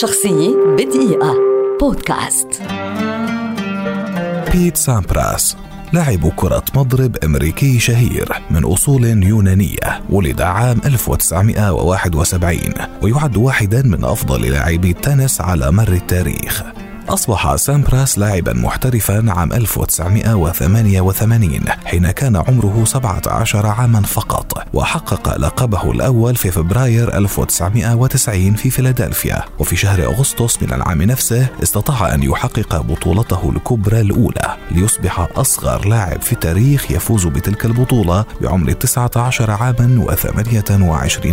شخصية بدقيقة. بودكاست. بيت سامبراس لاعب كرة مضرب أمريكي شهير من أصول يونانية ولد عام 1971 ويعد واحدا من أفضل لاعبي التنس على مر التاريخ. أصبح سامبراس لاعبا محترفا عام 1988 حين كان عمره 17 عاما فقط وحقق لقبه الأول في فبراير 1990 في فيلادلفيا. وفي شهر أغسطس من العام نفسه استطاع أن يحقق بطولته الكبرى الأولى. ليصبح أصغر لاعب في التاريخ يفوز بتلك البطولة بعمر 19 عاما و28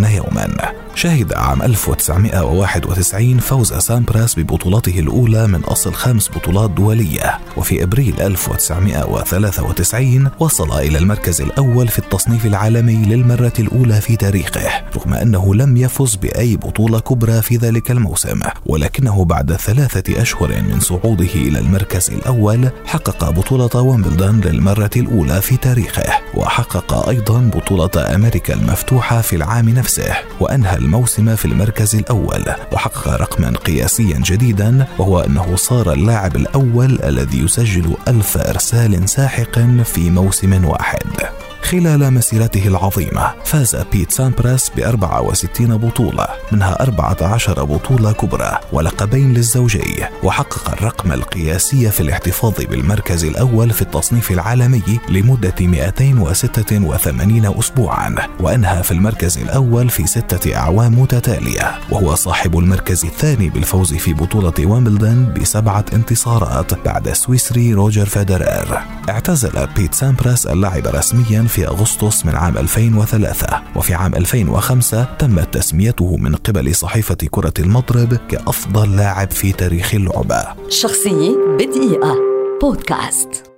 يوما. شهد عام 1991 فوز سامبراس ببطولته الأولى من أصل خمس بطولات دولية وفي أبريل 1993 وصل إلى المركز الأول في التصنيف العالمي للمرة الأولى في تاريخه رغم أنه لم يفز بأي بطولة كبرى في ذلك الموسم ولكنه بعد ثلاثة أشهر من صعوده إلى المركز الأول حقق بطولة ويمبلدون للمرة الأولى في تاريخه. وحقق أيضا بطولة أمريكا المفتوحة في العام نفسه وأنهى الموسم في المركز الأول وحقق رقما قياسيا جديدا وهو أنه صار اللاعب الأول الذي يسجل ألف إرسال ساحق في موسم واحد. خلال مسيرته العظيمة فاز بيت سامبراس ب 64 بطولة منها 14 بطولة كبرى ولقبين للزوجي وحقق الرقم القياسي في الاحتفاظ بالمركز الأول في التصنيف العالمي لمدة 286 أسبوعا وأنهى في المركز الأول في ستة أعوام متتالية وهو صاحب المركز الثاني بالفوز في بطولة ويمبلدون بسبعة انتصارات بعد السويسري روجر فيدرر. اعتزل بيت سامبراس اللعب رسميا في أغسطس من عام 2003 وفي عام 2005 تمت تسميته من قبل صحيفة كرة المضرب كأفضل لاعب في تاريخ اللعبة. شخصية بدقيقة. بودكاست.